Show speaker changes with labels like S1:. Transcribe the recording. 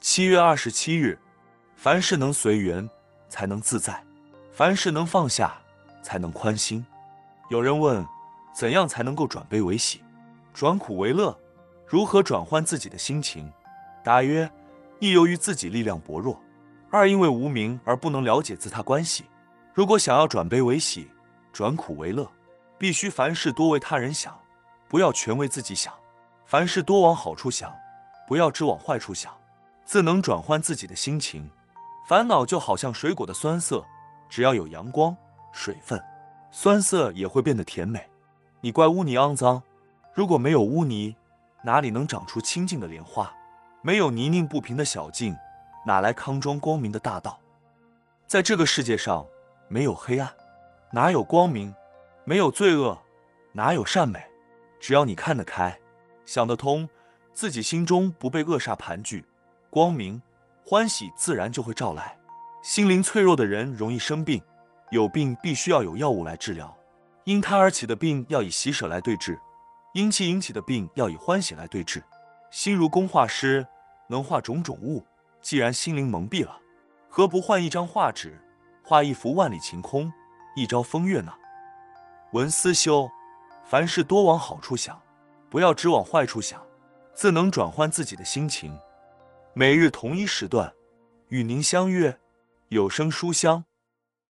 S1: 七月二十七日，凡事能随缘，才能自在；凡事能放下，才能宽心。有人问，怎样才能够转悲为喜，转苦为乐？如何转换自己的心情？答曰：一由于自己力量薄弱，二因为无明而不能了解自他关系。如果想要转悲为喜，转苦为乐，必须凡事多为他人想，不要全为自己想；凡事多往好处想，不要只往坏处想。自能转换自己的心情。烦恼就好像水果的酸涩，只要有阳光、水分，酸涩也会变得甜美。你怪污泥肮脏，如果没有污泥，哪里能长出清净的莲花？没有泥泞不平的小径，哪来康庄光明的大道？在这个世界上，没有黑暗，哪有光明？没有罪恶，哪有善美？只要你看得开，想得通，自己心中不被恶煞盘踞。光明欢喜自然就会照来。心灵脆弱的人容易生病，有病必须要有药物来治疗。因他而起的病要以喜舍来对治，因气引起的病要以欢喜来对治。心如工画师，能画种种物。既然心灵蒙蔽了，何不换一张画纸，画一幅万里晴空，一朝风月呢？文思修，凡事多往好处想，不要只往坏处想，自能转换自己的心情。每日同一时段，与您相约有声书香。